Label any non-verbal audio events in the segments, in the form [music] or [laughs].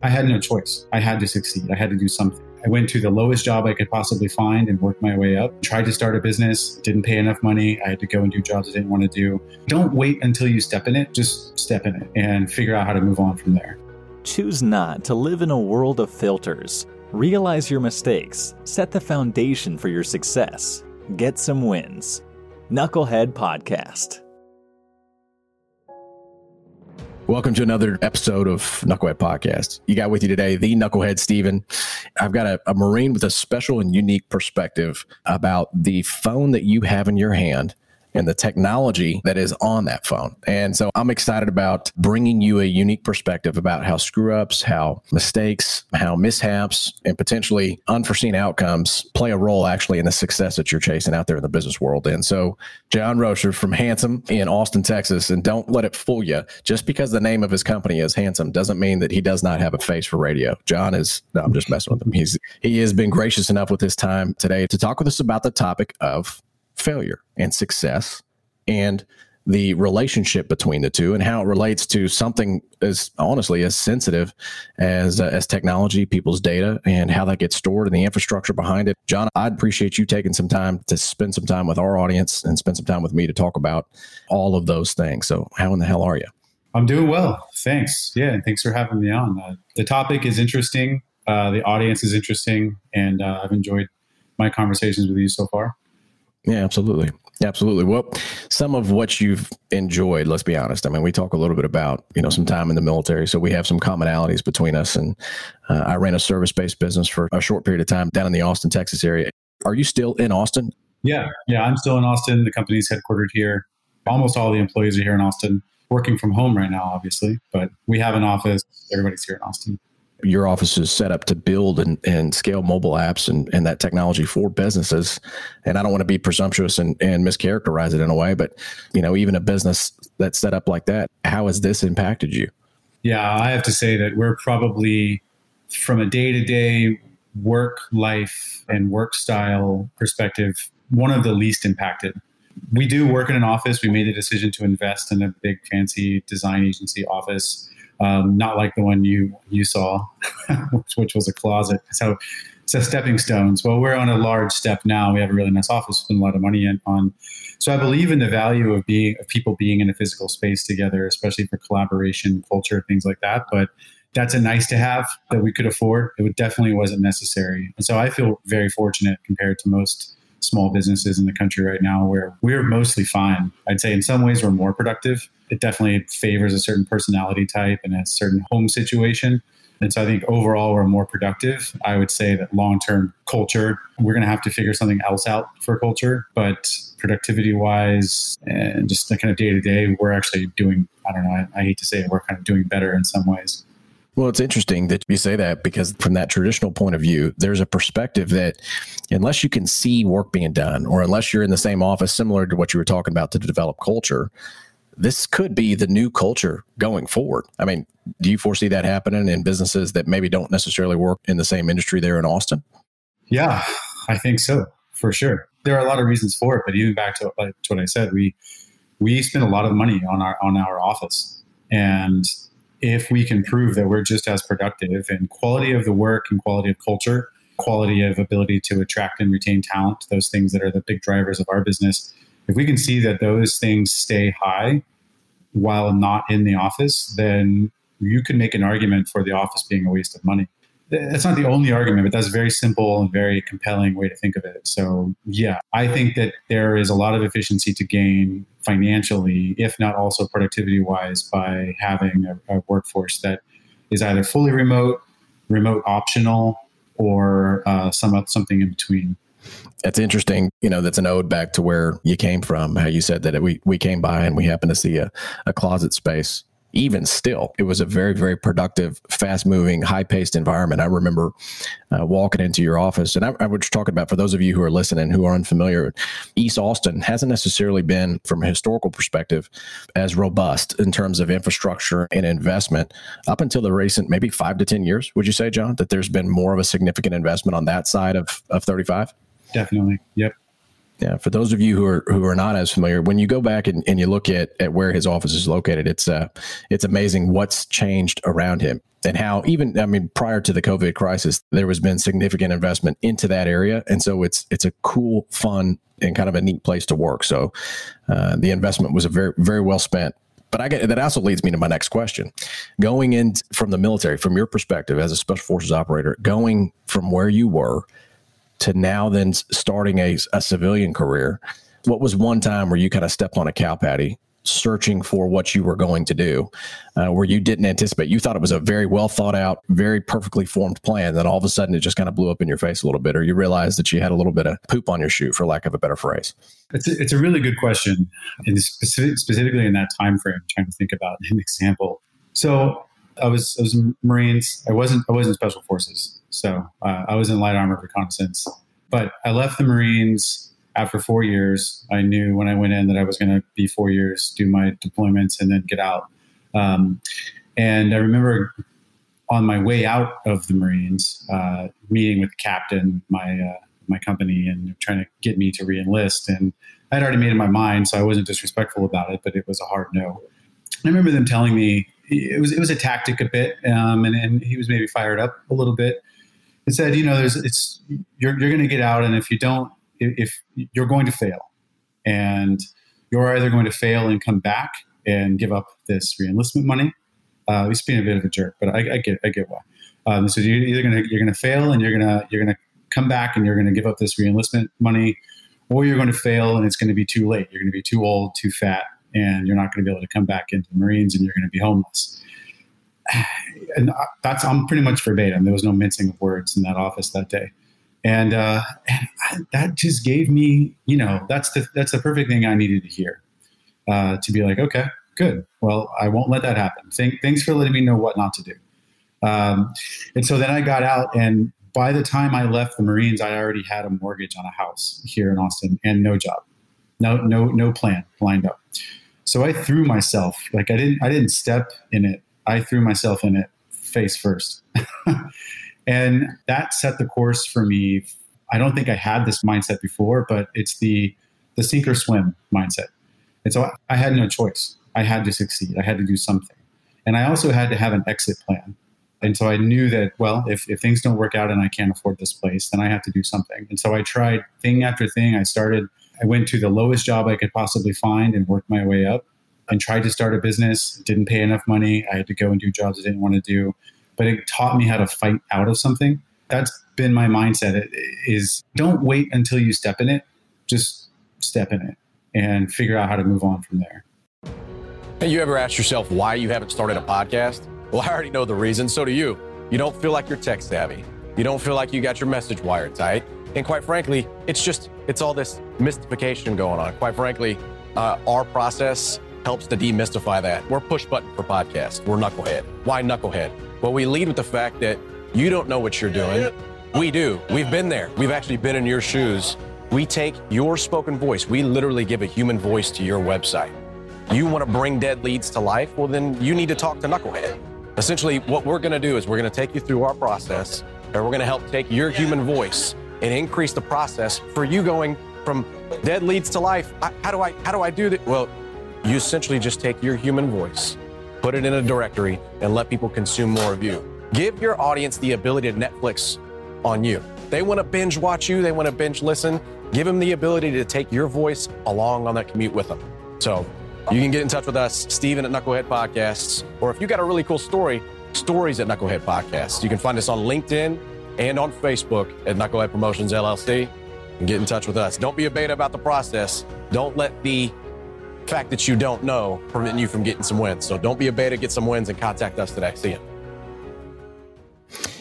I had no choice. I had to succeed. I had to do something. I went to the lowest job I could possibly find and worked my way up. Tried to start a business, didn't pay enough money. I had to go and do jobs I didn't want to do. Don't wait until you step in it, just step in it and figure out how to move on from there. Choose not to live in a world of filters. Realize your mistakes, set the foundation for your success, get some wins. Knucklehead Podcast. Welcome to another episode of Knucklehead Podcast. You got with you today the Knucklehead Steven. I've got a, a, Marine with a special and unique perspective about the phone that you have in your hand and the technology that is on that phone. And so I'm excited about bringing you a unique perspective about how screw ups, how mistakes, how mishaps, and potentially unforeseen outcomes play a role actually in the success that you're chasing out there in the business world. And so, John Rocher from Handsome in Austin, Texas, and don't let it fool you. Just because the name of his company is Handsome doesn't mean that he does not have a face for radio. John is, no, I'm just messing with him. He's, he has been gracious enough with his time today to talk with us about the topic of failure and success and the relationship between the two and how it relates to something as honestly as sensitive as uh, as technology, people's data, and how that gets stored and the infrastructure behind it. John, I'd appreciate you taking some time to spend some time with our audience and spend some time with me to talk about all of those things. So, how in the hell are you? I'm doing well, thanks. Yeah, and thanks for having me on. Uh, the topic is interesting. Uh, the audience is interesting, and uh, I've enjoyed my conversations with you so far. Yeah, absolutely. Absolutely. Well, some of what you've enjoyed, let's be honest. I mean, we talk a little bit about, you know, some time in the military. So we have some commonalities between us. And uh, I ran a service based business for a short period of time down in the Austin, Texas area. Are you still in Austin? Yeah. Yeah. I'm still in Austin. The company's headquartered here. Almost all the employees are here in Austin, working from home right now, obviously, but we have an office. Everybody's here in Austin your office is set up to build and, and scale mobile apps and, and that technology for businesses. And I don't want to be presumptuous and, and mischaracterize it in a way, but you know, even a business that's set up like that, how has this impacted you? Yeah, I have to say that we're probably from a day to day work life and work style perspective, one of the least impacted. We do work in an office. We made the decision to invest in a big fancy design agency office um, not like the one you you saw, [laughs] which, was a closet. So, so stepping stones. Well, we're on a large step now. We have a really nice office. Spend a lot of money in, on. So I believe in the value of being of people being in a physical space together, especially for collaboration, culture, things like that. But that's a nice to have that we could afford. It definitely wasn't necessary. And so I feel very fortunate compared to most small businesses in the country right now where we're mostly fine. I'd say in some ways we're more productive. It definitely favors a certain personality type and a certain home situation. And so I think overall we're more productive. I would say that long term culture, we're going to have to figure something else out for culture. But productivity wise and just the kind of day to day, we're actually doing, I don't know, I, I hate to say it, we're kind of doing better in some ways. Well, it's interesting that you say that because from that traditional point of view, there's a perspective that unless you can see work being done or unless you're in the same office, similar to what you were talking about to develop culture, this could be the new culture going forward. I mean, do you foresee that happening in businesses that maybe don't necessarily work in the same industry there in Austin? Yeah, I think so, for sure. There are a lot of reasons for it, but even back to, like, to what I said, we we spend a lot of money on our on our office, and if we can prove that we're just as productive and quality of the work and quality of culture, quality of ability to attract and retain talent, those things that are the big drivers of our business, if we can see that those things stay high while not in the office, then you can make an argument for the office being a waste of money that's not the only argument, but that's a very simple and very compelling way to think of it. So, yeah, I think that there is a lot of efficiency to gain financially, if not also productivity wise, by having a, a workforce that is either fully remote, remote optional, or uh, some something in between. That's interesting. You know, that's an ode back to where you came from. How you said that we we came by and we happened to see a, a closet space even still, it was a very, very productive, fast moving, high paced environment. I remember uh, walking into your office, and I, I was talking about for those of you who are listening who are unfamiliar, East Austin hasn't necessarily been, from a historical perspective, as robust in terms of infrastructure and investment up until the recent maybe five to 10 years. Would you say, John, that there's been more of a significant investment on that side of, of 35? Definitely. Yep. Yeah, for those of you who are who are not as familiar, when you go back and, and you look at, at where his office is located, it's uh it's amazing what's changed around him and how even I mean prior to the COVID crisis, there has been significant investment into that area, and so it's it's a cool, fun, and kind of a neat place to work. So uh, the investment was a very very well spent. But I get that also leads me to my next question. Going in from the military, from your perspective as a special forces operator, going from where you were to now then starting a, a civilian career, what was one time where you kind of stepped on a cow patty searching for what you were going to do, uh, where you didn't anticipate. You thought it was a very well thought out, very perfectly formed plan. Then all of a sudden it just kind of blew up in your face a little bit, or you realized that you had a little bit of poop on your shoe, for lack of a better phrase. It's a, it's a really good question, and specific, specifically in that time frame. trying to think about an example. So I was I was Marines. I wasn't I wasn't Special Forces. So uh, I was in light armor reconnaissance. But I left the Marines after four years, I knew when I went in that I was going to be four years, do my deployments, and then get out. Um, and I remember on my way out of the Marines, uh, meeting with the captain, my uh, my company, and trying to get me to reenlist. And I'd already made in my mind, so I wasn't disrespectful about it, but it was a hard no. I remember them telling me it was it was a tactic a bit, um, and, and he was maybe fired up a little bit. It said, you know, there's it's you're you're going to get out, and if you don't if you're going to fail and you're either going to fail and come back and give up this reenlistment money. Uh, he's being a bit of a jerk, but I, I get I get why. Um, so you're either gonna you're gonna fail and you're gonna you're gonna come back and you're gonna give up this reenlistment money, or you're going to fail and it's going to be too late. You're going to be too old, too fat, and you're not going to be able to come back into the Marines and you're going to be homeless. And that's I'm pretty much verbatim. There was no mincing of words in that office that day and, uh, and that just gave me, you know, that's the that's the perfect thing I needed to hear. Uh, to be like, okay, good. Well, I won't let that happen. Thank, thanks for letting me know what not to do. Um, and so then I got out, and by the time I left the Marines, I already had a mortgage on a house here in Austin and no job, no no no plan lined up. So I threw myself like I didn't I didn't step in it. I threw myself in it face first. [laughs] And that set the course for me. I don't think I had this mindset before, but it's the the sink or swim mindset. And so I had no choice. I had to succeed. I had to do something. And I also had to have an exit plan. And so I knew that, well, if, if things don't work out and I can't afford this place, then I have to do something. And so I tried thing after thing. I started, I went to the lowest job I could possibly find and worked my way up and tried to start a business. Didn't pay enough money. I had to go and do jobs I didn't want to do but it taught me how to fight out of something. That's been my mindset it is don't wait until you step in it. Just step in it and figure out how to move on from there. Have you ever asked yourself why you haven't started a podcast? Well, I already know the reason. So do you. You don't feel like you're tech savvy. You don't feel like you got your message wired tight. And quite frankly, it's just, it's all this mystification going on. Quite frankly, uh, our process helps to demystify that. We're push button for podcasts. We're knucklehead. Why knucklehead? Well, we lead with the fact that you don't know what you're doing. We do. We've been there. We've actually been in your shoes. We take your spoken voice. We literally give a human voice to your website. You want to bring dead leads to life? Well, then you need to talk to Knucklehead. Essentially, what we're going to do is we're going to take you through our process and we're going to help take your human voice and increase the process for you going from dead leads to life. How do I how do I do that? Well, you essentially just take your human voice put it in a directory, and let people consume more of you. Give your audience the ability to Netflix on you. They want to binge watch you, they want to binge listen. Give them the ability to take your voice along on that commute with them. So you can get in touch with us, Steven at Knucklehead Podcasts, or if you got a really cool story, stories at Knucklehead Podcasts. You can find us on LinkedIn and on Facebook at Knucklehead Promotions LLC and get in touch with us. Don't be a beta about the process. Don't let the fact that you don't know preventing you from getting some wins. So don't be a beta, get some wins, and contact us today. See you.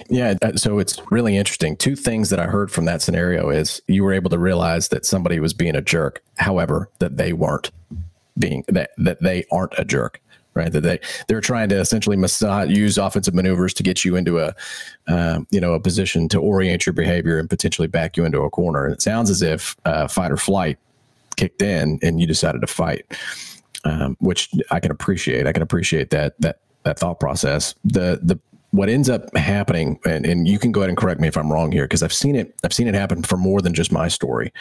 Yeah, uh, so it's really interesting. Two things that I heard from that scenario is you were able to realize that somebody was being a jerk, however, that they weren't being that that they aren't a jerk, right? That they they're trying to essentially massage, use offensive maneuvers to get you into a um, you know a position to orient your behavior and potentially back you into a corner. And it sounds as if uh, fight or flight kicked in and you decided to fight, um, which I can appreciate. I can appreciate that that that thought process. The the what ends up happening, and, and you can go ahead and correct me if I'm wrong here, because I've seen it. I've seen it happen for more than just my story.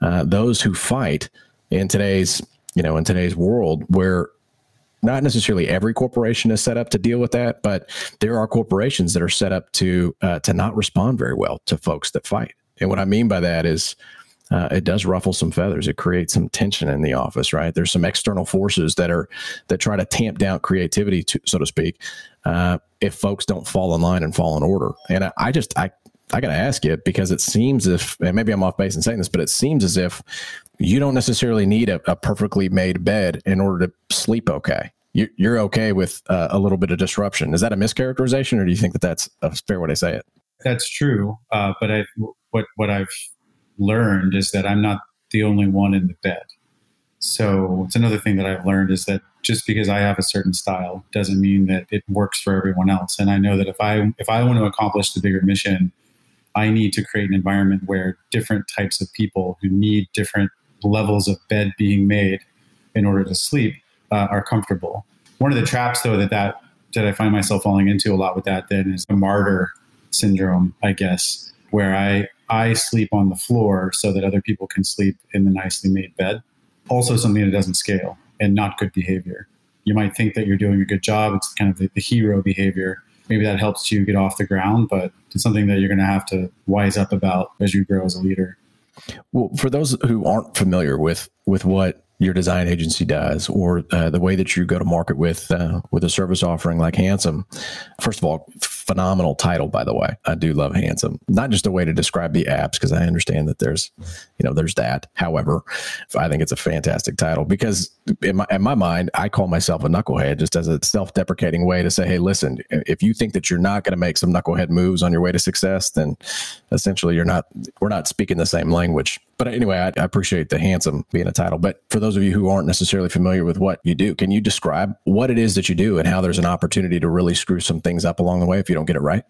Uh, those who fight in today's, you know, in today's world, where not necessarily every corporation is set up to deal with that, but there are corporations that are set up to uh, to not respond very well to folks that fight. And what I mean by that is uh, it does ruffle some feathers. It creates some tension in the office, right? There's some external forces that are that try to tamp down creativity, to, so to speak, uh, if folks don't fall in line and fall in order. And I, I just I I got to ask you because it seems if and maybe I'm off base in saying this, but it seems as if you don't necessarily need a, a perfectly made bed in order to sleep okay. You, you're okay with uh, a little bit of disruption. Is that a mischaracterization, or do you think that that's a fair way to say it? That's true, uh, but I what what I've learned is that I'm not the only one in the bed. So it's another thing that I've learned is that just because I have a certain style doesn't mean that it works for everyone else. And I know that if I if I want to accomplish the bigger mission, I need to create an environment where different types of people who need different levels of bed being made in order to sleep uh, are comfortable. One of the traps, though, that that that I find myself falling into a lot with that then is the martyr syndrome, I guess, where I I sleep on the floor so that other people can sleep in the nicely made bed. Also, something that doesn't scale and not good behavior. You might think that you're doing a good job. It's kind of the, the hero behavior. Maybe that helps you get off the ground, but it's something that you're going to have to wise up about as you grow as a leader. Well, for those who aren't familiar with with what your design agency does or uh, the way that you go to market with uh, with a service offering like handsome first of all phenomenal title by the way. I do love handsome. Not just a way to describe the apps because i understand that there's you know there's that. However i think it's a fantastic title because in my, in my mind i call myself a knucklehead just as a self-deprecating way to say hey listen if you think that you're not going to make some knucklehead moves on your way to success then essentially you're not we're not speaking the same language. But anyway I, I appreciate the handsome being a title. But for those of you who aren't necessarily familiar with what you do can you describe what it is that you do and how there's an opportunity to really screw some things up along the way if you don't get it right?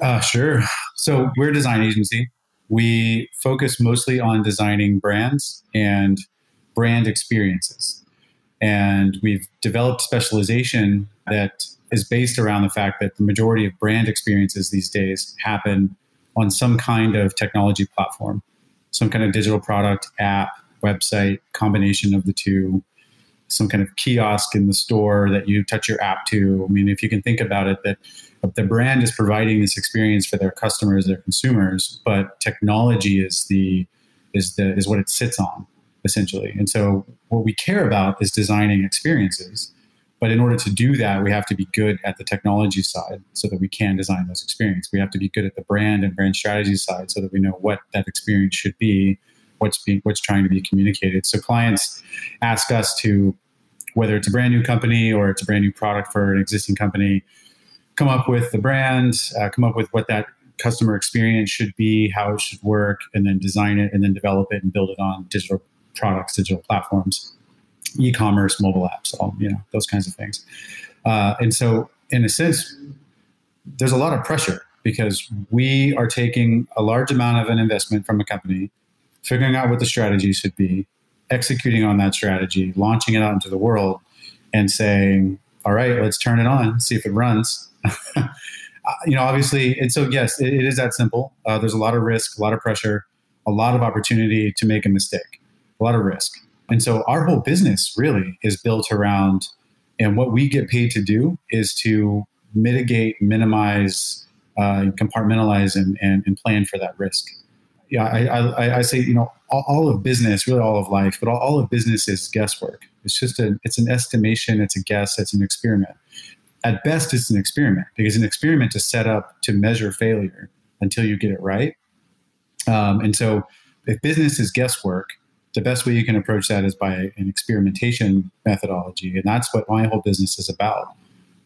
Uh, sure. So we're a design agency. We focus mostly on designing brands and brand experiences. And we've developed specialization that is based around the fact that the majority of brand experiences these days happen on some kind of technology platform, some kind of digital product, app, website, combination of the two, some kind of kiosk in the store that you touch your app to. I mean, if you can think about it, that the brand is providing this experience for their customers, their consumers, but technology is the is the is what it sits on essentially. And so, what we care about is designing experiences. But in order to do that, we have to be good at the technology side so that we can design those experiences. We have to be good at the brand and brand strategy side so that we know what that experience should be, what's being what's trying to be communicated. So clients ask us to whether it's a brand new company or it's a brand new product for an existing company, come up with the brand, uh, come up with what that customer experience should be, how it should work, and then design it and then develop it and build it on digital products, digital platforms, e-commerce, mobile apps, all you know those kinds of things. Uh, and so, in a sense, there's a lot of pressure because we are taking a large amount of an investment from a company, figuring out what the strategy should be, executing on that strategy, launching it out into the world, and saying, "All right, let's turn it on, see if it runs." [laughs] you know, obviously, and so yes, it, it is that simple. Uh, there's a lot of risk, a lot of pressure, a lot of opportunity to make a mistake, a lot of risk, and so our whole business really is built around, and what we get paid to do is to mitigate, minimize, uh, compartmentalize, and, and, and plan for that risk yeah, I, I, I, say, you know, all, all, of business, really all of life, but all, all, of business is guesswork. It's just a, it's an estimation, it's a guess, it's an experiment. At best, it's an experiment because an experiment is set up to measure failure until you get it right. Um, and so, if business is guesswork, the best way you can approach that is by an experimentation methodology, and that's what my whole business is about.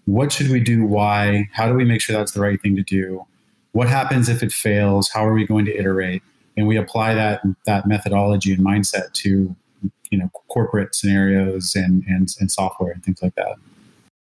What should we do? Why? How do we make sure that's the right thing to do? What happens if it fails? How are we going to iterate? And we apply that that methodology and mindset to you know corporate scenarios and and, and software and things like that.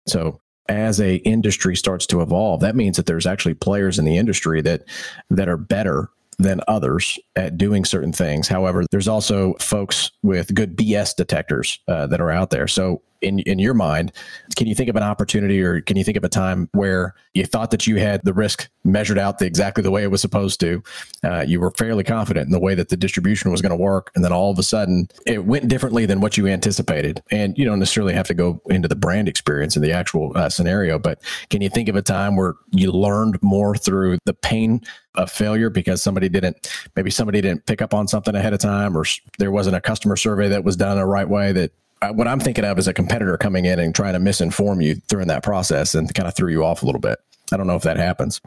So as a industry starts to evolve that means that there's actually players in the industry that that are better than others at doing certain things. However there's also folks with good bs detectors uh, that are out there. So in in your mind, can you think of an opportunity or can you think of a time where you thought that you had the risk measured out the, exactly the way it was supposed to? Uh, you were fairly confident in the way that the distribution was going to work, and then all of a sudden it went differently than what you anticipated. And you don't necessarily have to go into the brand experience in the actual uh, scenario, but can you think of a time where you learned more through the pain of failure because somebody didn't maybe somebody didn't pick up on something ahead of time or there wasn't a customer survey that was done the right way that what I'm thinking of is a competitor coming in and trying to misinform you during that process and kind of threw you off a little bit. I don't know if that happens.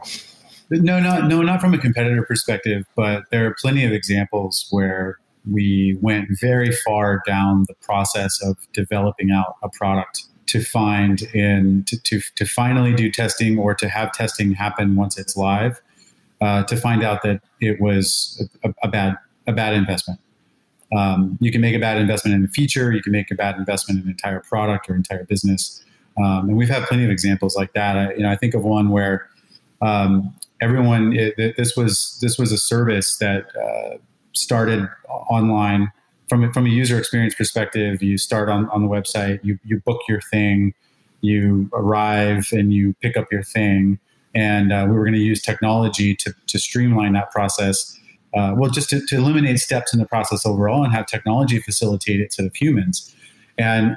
No, not no, not from a competitor perspective, but there are plenty of examples where we went very far down the process of developing out a product to find in to, to, to finally do testing or to have testing happen once it's live uh, to find out that it was a, a bad a bad investment um, you can make a bad investment in a feature, you can make a bad investment in an entire product or entire business. Um, and we've had plenty of examples like that. I, you know, I think of one where um, everyone it, this was this was a service that uh, started online from from a user experience perspective. You start on, on the website, you you book your thing, you arrive and you pick up your thing, and uh, we were going to use technology to to streamline that process uh, well, just to, to, eliminate steps in the process overall and have technology facilitate it to the humans. And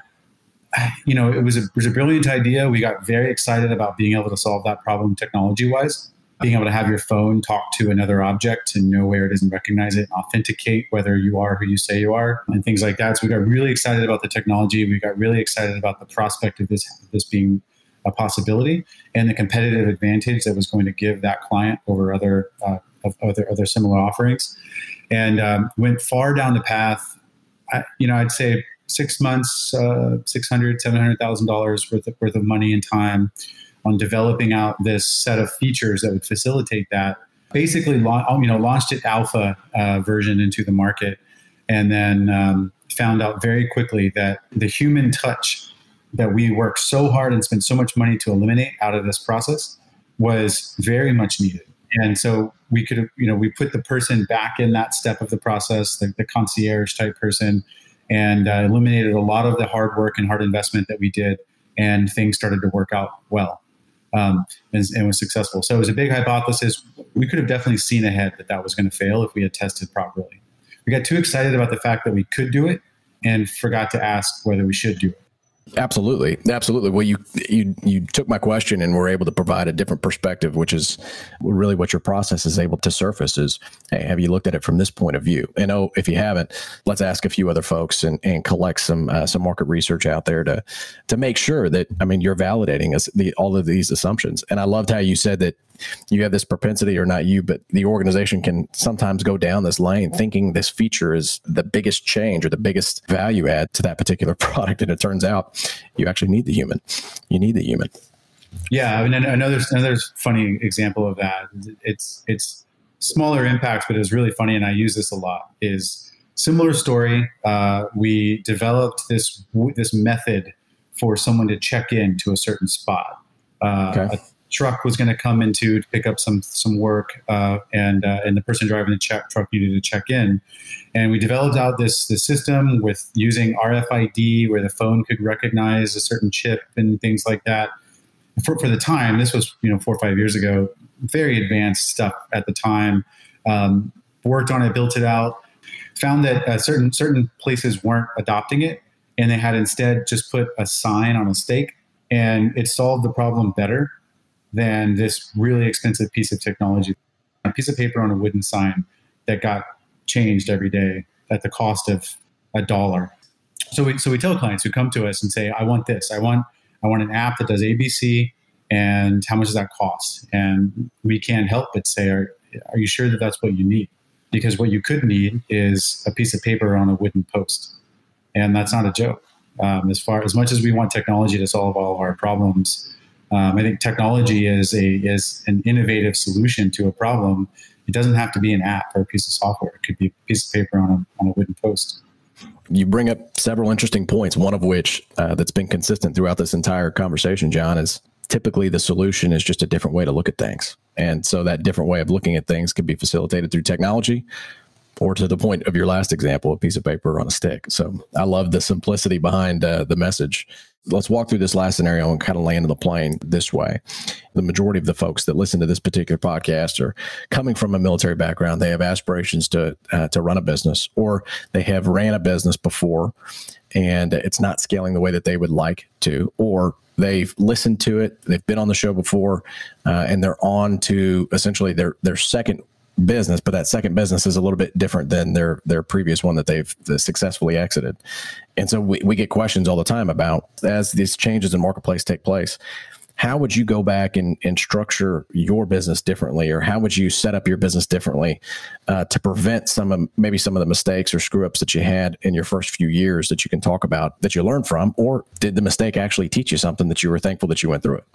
you know, it was a, it was a brilliant idea. We got very excited about being able to solve that problem technology wise. Being able to have your phone talk to another object and know where it is and recognize it, and authenticate whether you are who you say you are, and things like that. So we got really excited about the technology. We got really excited about the prospect of this this being a possibility and the competitive advantage that was going to give that client over other uh, of other other similar offerings, and um, went far down the path. I, you know, I'd say six months, uh, six hundred, seven hundred thousand dollars worth of, worth of money and time on developing out this set of features that would facilitate that. Basically, you know, launched it alpha uh, version into the market, and then um, found out very quickly that the human touch that we worked so hard and spent so much money to eliminate out of this process was very much needed. And so we could, you know, we put the person back in that step of the process, the, the concierge type person, and uh, eliminated a lot of the hard work and hard investment that we did, and things started to work out well um, and, and, was successful. So it was a big hypothesis. We could have definitely seen ahead that that was going to fail if we had tested properly. We got too excited about the fact that we could do it and forgot to ask whether we should do it. Absolutely, absolutely. Well, you you you took my question and were able to provide a different perspective, which is really what your process is able to surface. Is hey, have you looked at it from this point of view? And oh, if you haven't, let's ask a few other folks and, and collect some uh, some market research out there to to make sure that I mean you're validating us the, all of these assumptions. And I loved how you said that you have this propensity, or not you, but the organization can sometimes go down this lane thinking this feature is the biggest change or the biggest value add to that particular [laughs] product. And it turns out you actually need the human. You need the human. Yeah, I mean, another another funny example of that. It's it's smaller impacts, but it's really funny, and I use this a lot. Is similar story. Uh, we developed this this method for someone to check in to a certain spot. Uh, okay truck was going to come into to pick up some some work, uh, and uh, and the person driving the check, truck needed to check in, and we developed out this this system with using RFID where the phone could recognize a certain chip and things like that. For, for the time, this was you know four or five years ago, very advanced stuff at the time. Um, worked on it, built it out, found that uh, certain certain places weren't adopting it, and they had instead just put a sign on a stake, and it solved the problem better than this really expensive piece of technology. A piece of paper on a wooden sign that got changed every day at the cost of a dollar. So we, so we tell clients who come to us and say, I want this. I want, I want an app that does ABC and how much does that cost? And we can't help but say, are, are you sure that that's what you need? Because what you could need is a piece of paper on a wooden post. And that's not a joke. Um, as far as much as we want technology to solve all of our problems, um, I think technology is a is an innovative solution to a problem. It doesn't have to be an app or a piece of software. It could be a piece of paper on a on a wooden post. You bring up several interesting points. One of which uh, that's been consistent throughout this entire conversation, John, is typically the solution is just a different way to look at things. And so that different way of looking at things can be facilitated through technology or to the point of your last example, a piece of paper on a stick. So I love the simplicity behind uh, the message Let's walk through this last scenario and kind of land the plane this way. The majority of the folks that listen to this particular podcast are coming from a military background. They have aspirations to uh, to run a business, or they have ran a business before, and it's not scaling the way that they would like to, or they've listened to it, they've been on the show before, uh, and they're on to essentially their their second business, but that second business is a little bit different than their their previous one that they've successfully exited. And so we, we get questions all the time about as these changes in marketplace take place, how would you go back and, and structure your business differently or how would you set up your business differently uh, to prevent some of maybe some of the mistakes or screw ups that you had in your first few years that you can talk about that you learned from or did the mistake actually teach you something that you were thankful that you went through it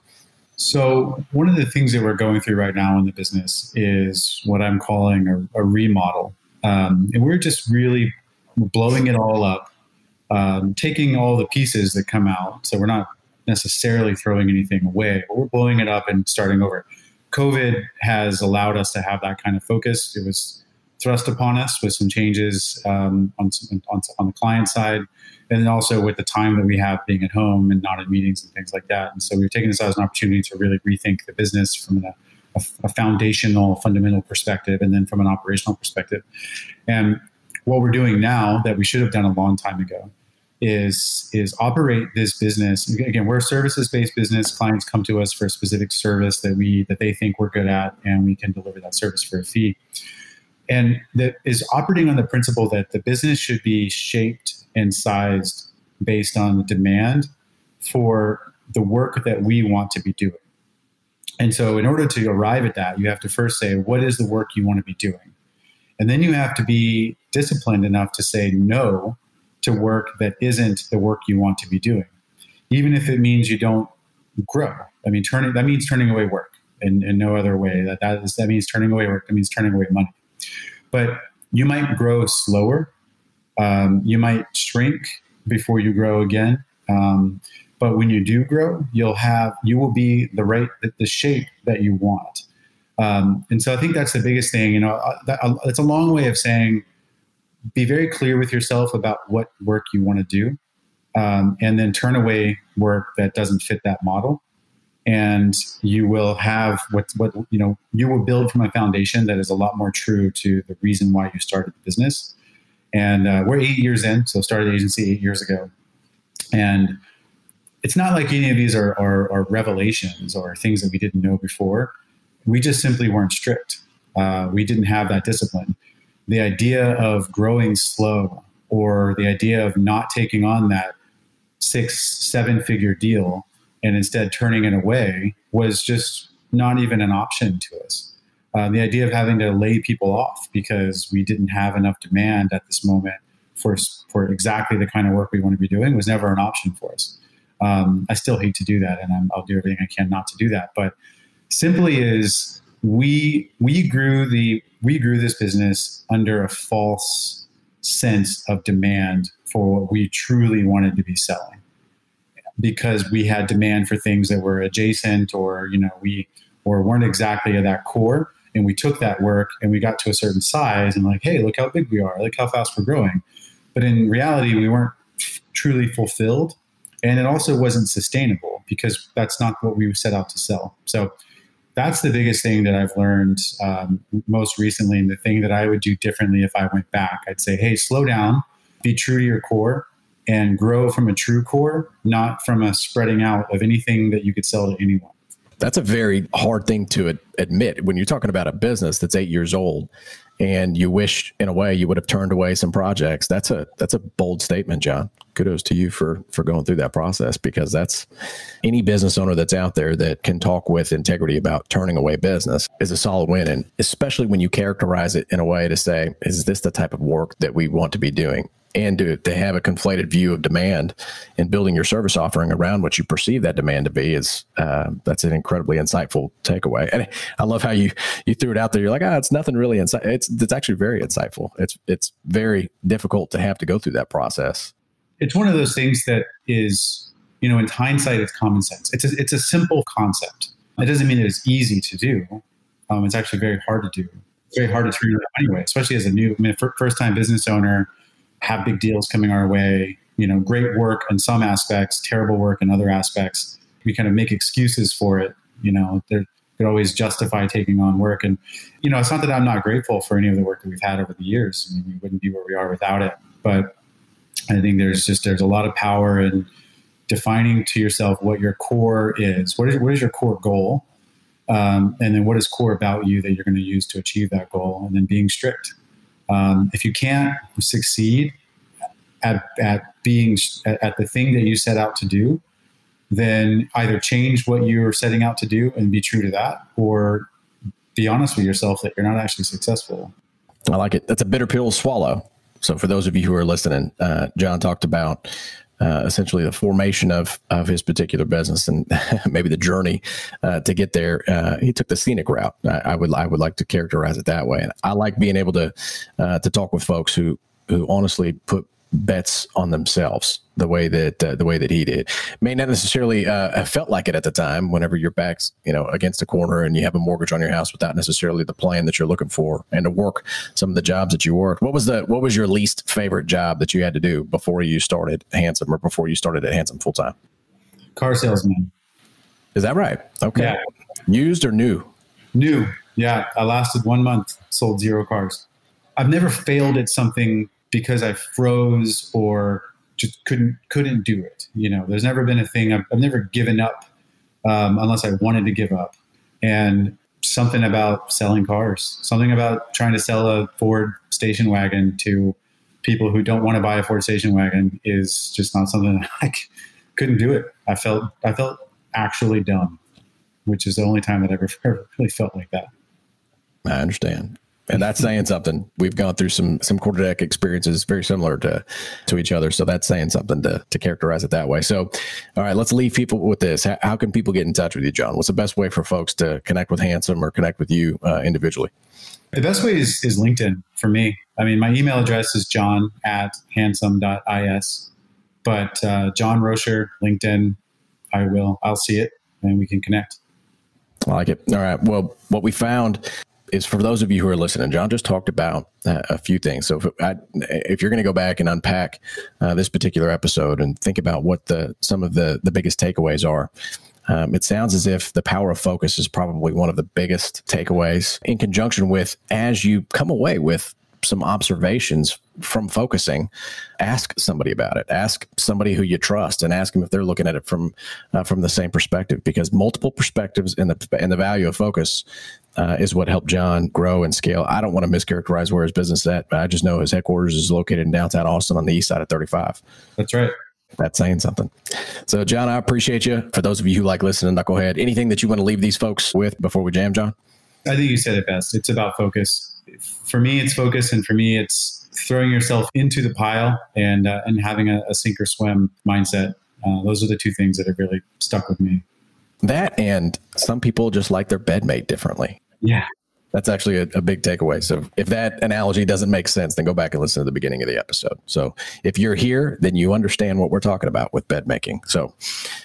so, one of the things that we're going through right now in the business is what I'm calling a, a remodel. Um, and we're just really blowing it all up, um, taking all the pieces that come out. So, we're not necessarily throwing anything away, but we're blowing it up and starting over. COVID has allowed us to have that kind of focus. It was thrust upon us with some changes um, on, on, on the client side and then also with the time that we have being at home and not at meetings and things like that. And so we've taken this as an opportunity to really rethink the business from a, a, a foundational, fundamental perspective, and then from an operational perspective. And what we're doing now that we should have done a long time ago is is operate this business again we're a services based business clients come to us for a specific service that we that they think we're good at and we can deliver that service for a fee and that is operating on the principle that the business should be shaped and sized based on the demand for the work that we want to be doing. And so, in order to arrive at that, you have to first say, what is the work you want to be doing? And then you have to be disciplined enough to say no to work that isn't the work you want to be doing, even if it means you don't grow. I mean, turning that means turning away work in, in no other way. That that, is, that means turning away work. That means turning away money. But you might grow slower um, you might shrink before you grow again. Um, but when you do grow, you'll have you will be the right the, shape that you want. Um, and so I think that's the biggest thing. You know, uh, uh, it's a long way of saying be very clear with yourself about what work you want to do, um, and then turn away work that doesn't fit that model. And you will have what what you know. You will build from a foundation that is a lot more true to the reason why you started the business and uh, we're eight years in, so started the agency eight years ago. And it's not like any of these are, are, are revelations or things that we didn't know before. We just simply weren't strict. Uh, we didn't have that discipline. The idea of growing slow or the idea of not taking on that six, seven figure deal and instead turning it away was just not even an option to us. Uh, the idea of having to lay people off because we didn't have enough demand at this moment for for exactly the kind of work we want to be doing was never an option for us. Um, I still hate to do that, and i will do everything I can not to do that. But simply is we we grew the we grew this business under a false sense of demand for what we truly wanted to be selling because we had demand for things that were adjacent or you know we or weren't exactly at that core. And we took that work and we got to a certain size and like hey look how big we are. Look how fast we're growing. But in reality we weren't truly fulfilled. And it also wasn't sustainable because that's not what we set out to sell. So that's the biggest thing that i've learned um, most recently. And the thing that i would do differently if i went back i'd say hey slow down. Be true to your core and grow from a true core not from a spreading out of anything that you could sell to anyone. That's a very hard thing to admit when you're talking about a business that's eight years old and you wish in a way you would have turned away some projects. That's a that's a bold statement john. Kudos to you for for going through that process because that's any business owner that's out there that can talk with integrity about turning away business is a solid win. And especially when you characterize it in a way to say is this the type of work that we want to be doing and to, to have a conflated view of demand and building your service offering around what you perceive that demand to be is uh, that's an incredibly insightful takeaway. And I love how you you threw it out there. You're like, ah, oh, it's nothing really insightful. It's it's actually very insightful. It's it's very difficult to have to go through that process. It's one of those things that is, you know, in hindsight, it's common sense. It's a, it's a simple concept. It doesn't mean it's easy to do. Um, it's actually very hard to do. It's very hard to turn it anyway, especially as a new, I mean, first time business owner have big deals coming our way. you know, great work in some aspects, terrible work in other aspects. We kind of make excuses for it. You know, there could always justify taking on work. And, you know, it's not that I'm not grateful for any of the work that we've had over the years. I mean, we wouldn't be where we are without it. But I think there's just, there's a lot of power in defining to yourself what your core is. What is, what is your core goal? Um, and then what is core about you that you're going to use to achieve that goal? And then being strict. Um, if you can't succeed at, at being at, at the thing that you set out to do, then either change what you're setting out to do and be true to that, or be honest with yourself that you're not actually successful. I like it. That's a bitter pill to swallow. So, for those of you who are listening, uh, John talked about uh, essentially the formation of of his particular business and [laughs] maybe the journey uh, to get there. Uh, he took the scenic route. I, I, would I would like to characterize it that way. And I like being able to uh, to talk with folks who who honestly put bets on themselves the way that uh, the way that he did. May not necessarily uh, have felt like it at the time whenever your back's you know against the corner and you have a mortgage on your house without necessarily the plan that you're looking for and to work some of the jobs that you worked what was the what was your least favorite job that you had to do before you started handsome or before you started at handsome full time car salesman. Is that right? Okay. Yeah. used or new? New. Yeah. I lasted one month sold zero cars. I've never failed at something because I froze or just couldn't couldn't do it. You know, there's never been a thing. I've, I've never given up um, unless I wanted to give up. And something about selling cars, something about trying to sell a Ford station wagon to people who don't want to buy a Ford station wagon is just not something [laughs] I couldn't do it. I felt I felt actually dumb, which is the only time that I ever, [laughs] ever really felt like that. I understand and that's saying something. We've gone through some some quarter deck experiences very similar to to each other, so that's saying something to to characterize it that way. So, all right, let's leave people with this. How, how can people get in touch with you, John? What's the best way for folks to connect with Handsome or connect with you uh, individually? The best way is, is LinkedIn for me. I mean, my email address is john at handsome.is, but uh, John Rocher, LinkedIn, I will, I'll see it and we can connect. I like it. All right. Well, what we found is for those of you who are listening, John just talked about uh, a few things. So if, I, if you're going to go back and unpack uh, this particular episode and think about what the some of the the biggest takeaways are, um, it sounds as if the power of focus is probably one of the biggest takeaways. In conjunction with as you come away with some observations from focusing, ask somebody about it. Ask somebody who you trust, and ask them if they're looking at it from uh, from the same perspective. Because multiple perspectives and the and the value of focus uh, is what helped John grow and scale. I don't want to mischaracterize where his business is at, but I just know his headquarters is located in downtown Austin on the east side of 35. That's right. That's saying something. So, John, I appreciate you. For those of you who like listening Knucklehead, anything that you want to leave these folks with before we jam, John? I think you said it best. It's about focus. For me, it's focus, and for me, it's throwing yourself into the pile and uh, and having a, a, sink or swim mindset. Uh, those are the two things that have really stuck with me. That and some people just like their bedmate differently. Yeah. That's actually a, a, big takeaway. So if that analogy doesn't make sense, then go back and listen to the beginning of the episode. So if you're here, then you understand what we're talking about with bed making. So,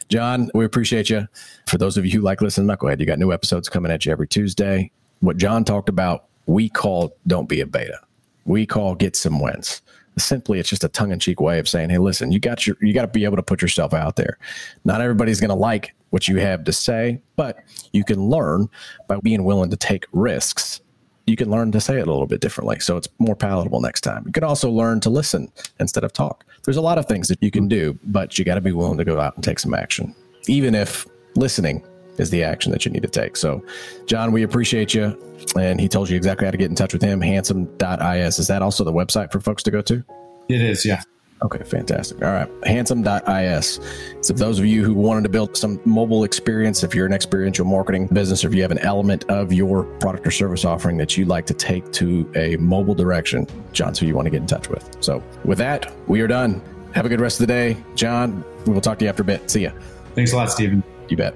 John, we appreciate you. For those of you who like listening Knucklehead, you got new episodes coming at you every Tuesday. What John talked about, we call Don't Be a Beta. We call Get Some Wins simply it's just a tongue-in-cheek way of saying hey listen you got your you got to be able to put yourself out there. Not everybody's going to like what you have to say but you can learn by being willing to take risks. You can learn to say it a little bit differently so it's more palatable next time. You can also learn to listen instead of talk. There's a lot of things that you can do but you got to be willing to go out and take some action even if listening is the action that you need to take. So, John, we appreciate you. And he told you exactly how to get in touch with him. Handsome.is. Is that also the website for folks to go to? It is, yeah. Okay, fantastic. All right. Handsome.is. So, those of you who wanted to build some mobile experience, if you're an experiential marketing business, or if you have an element of your product or service offering that you'd like to take to a mobile direction, John's who you want to get in touch with. So, with that, we are done. Have a good rest of the day. John, we will talk to you after a bit. See ya. Thanks a lot, Stephen. You bet.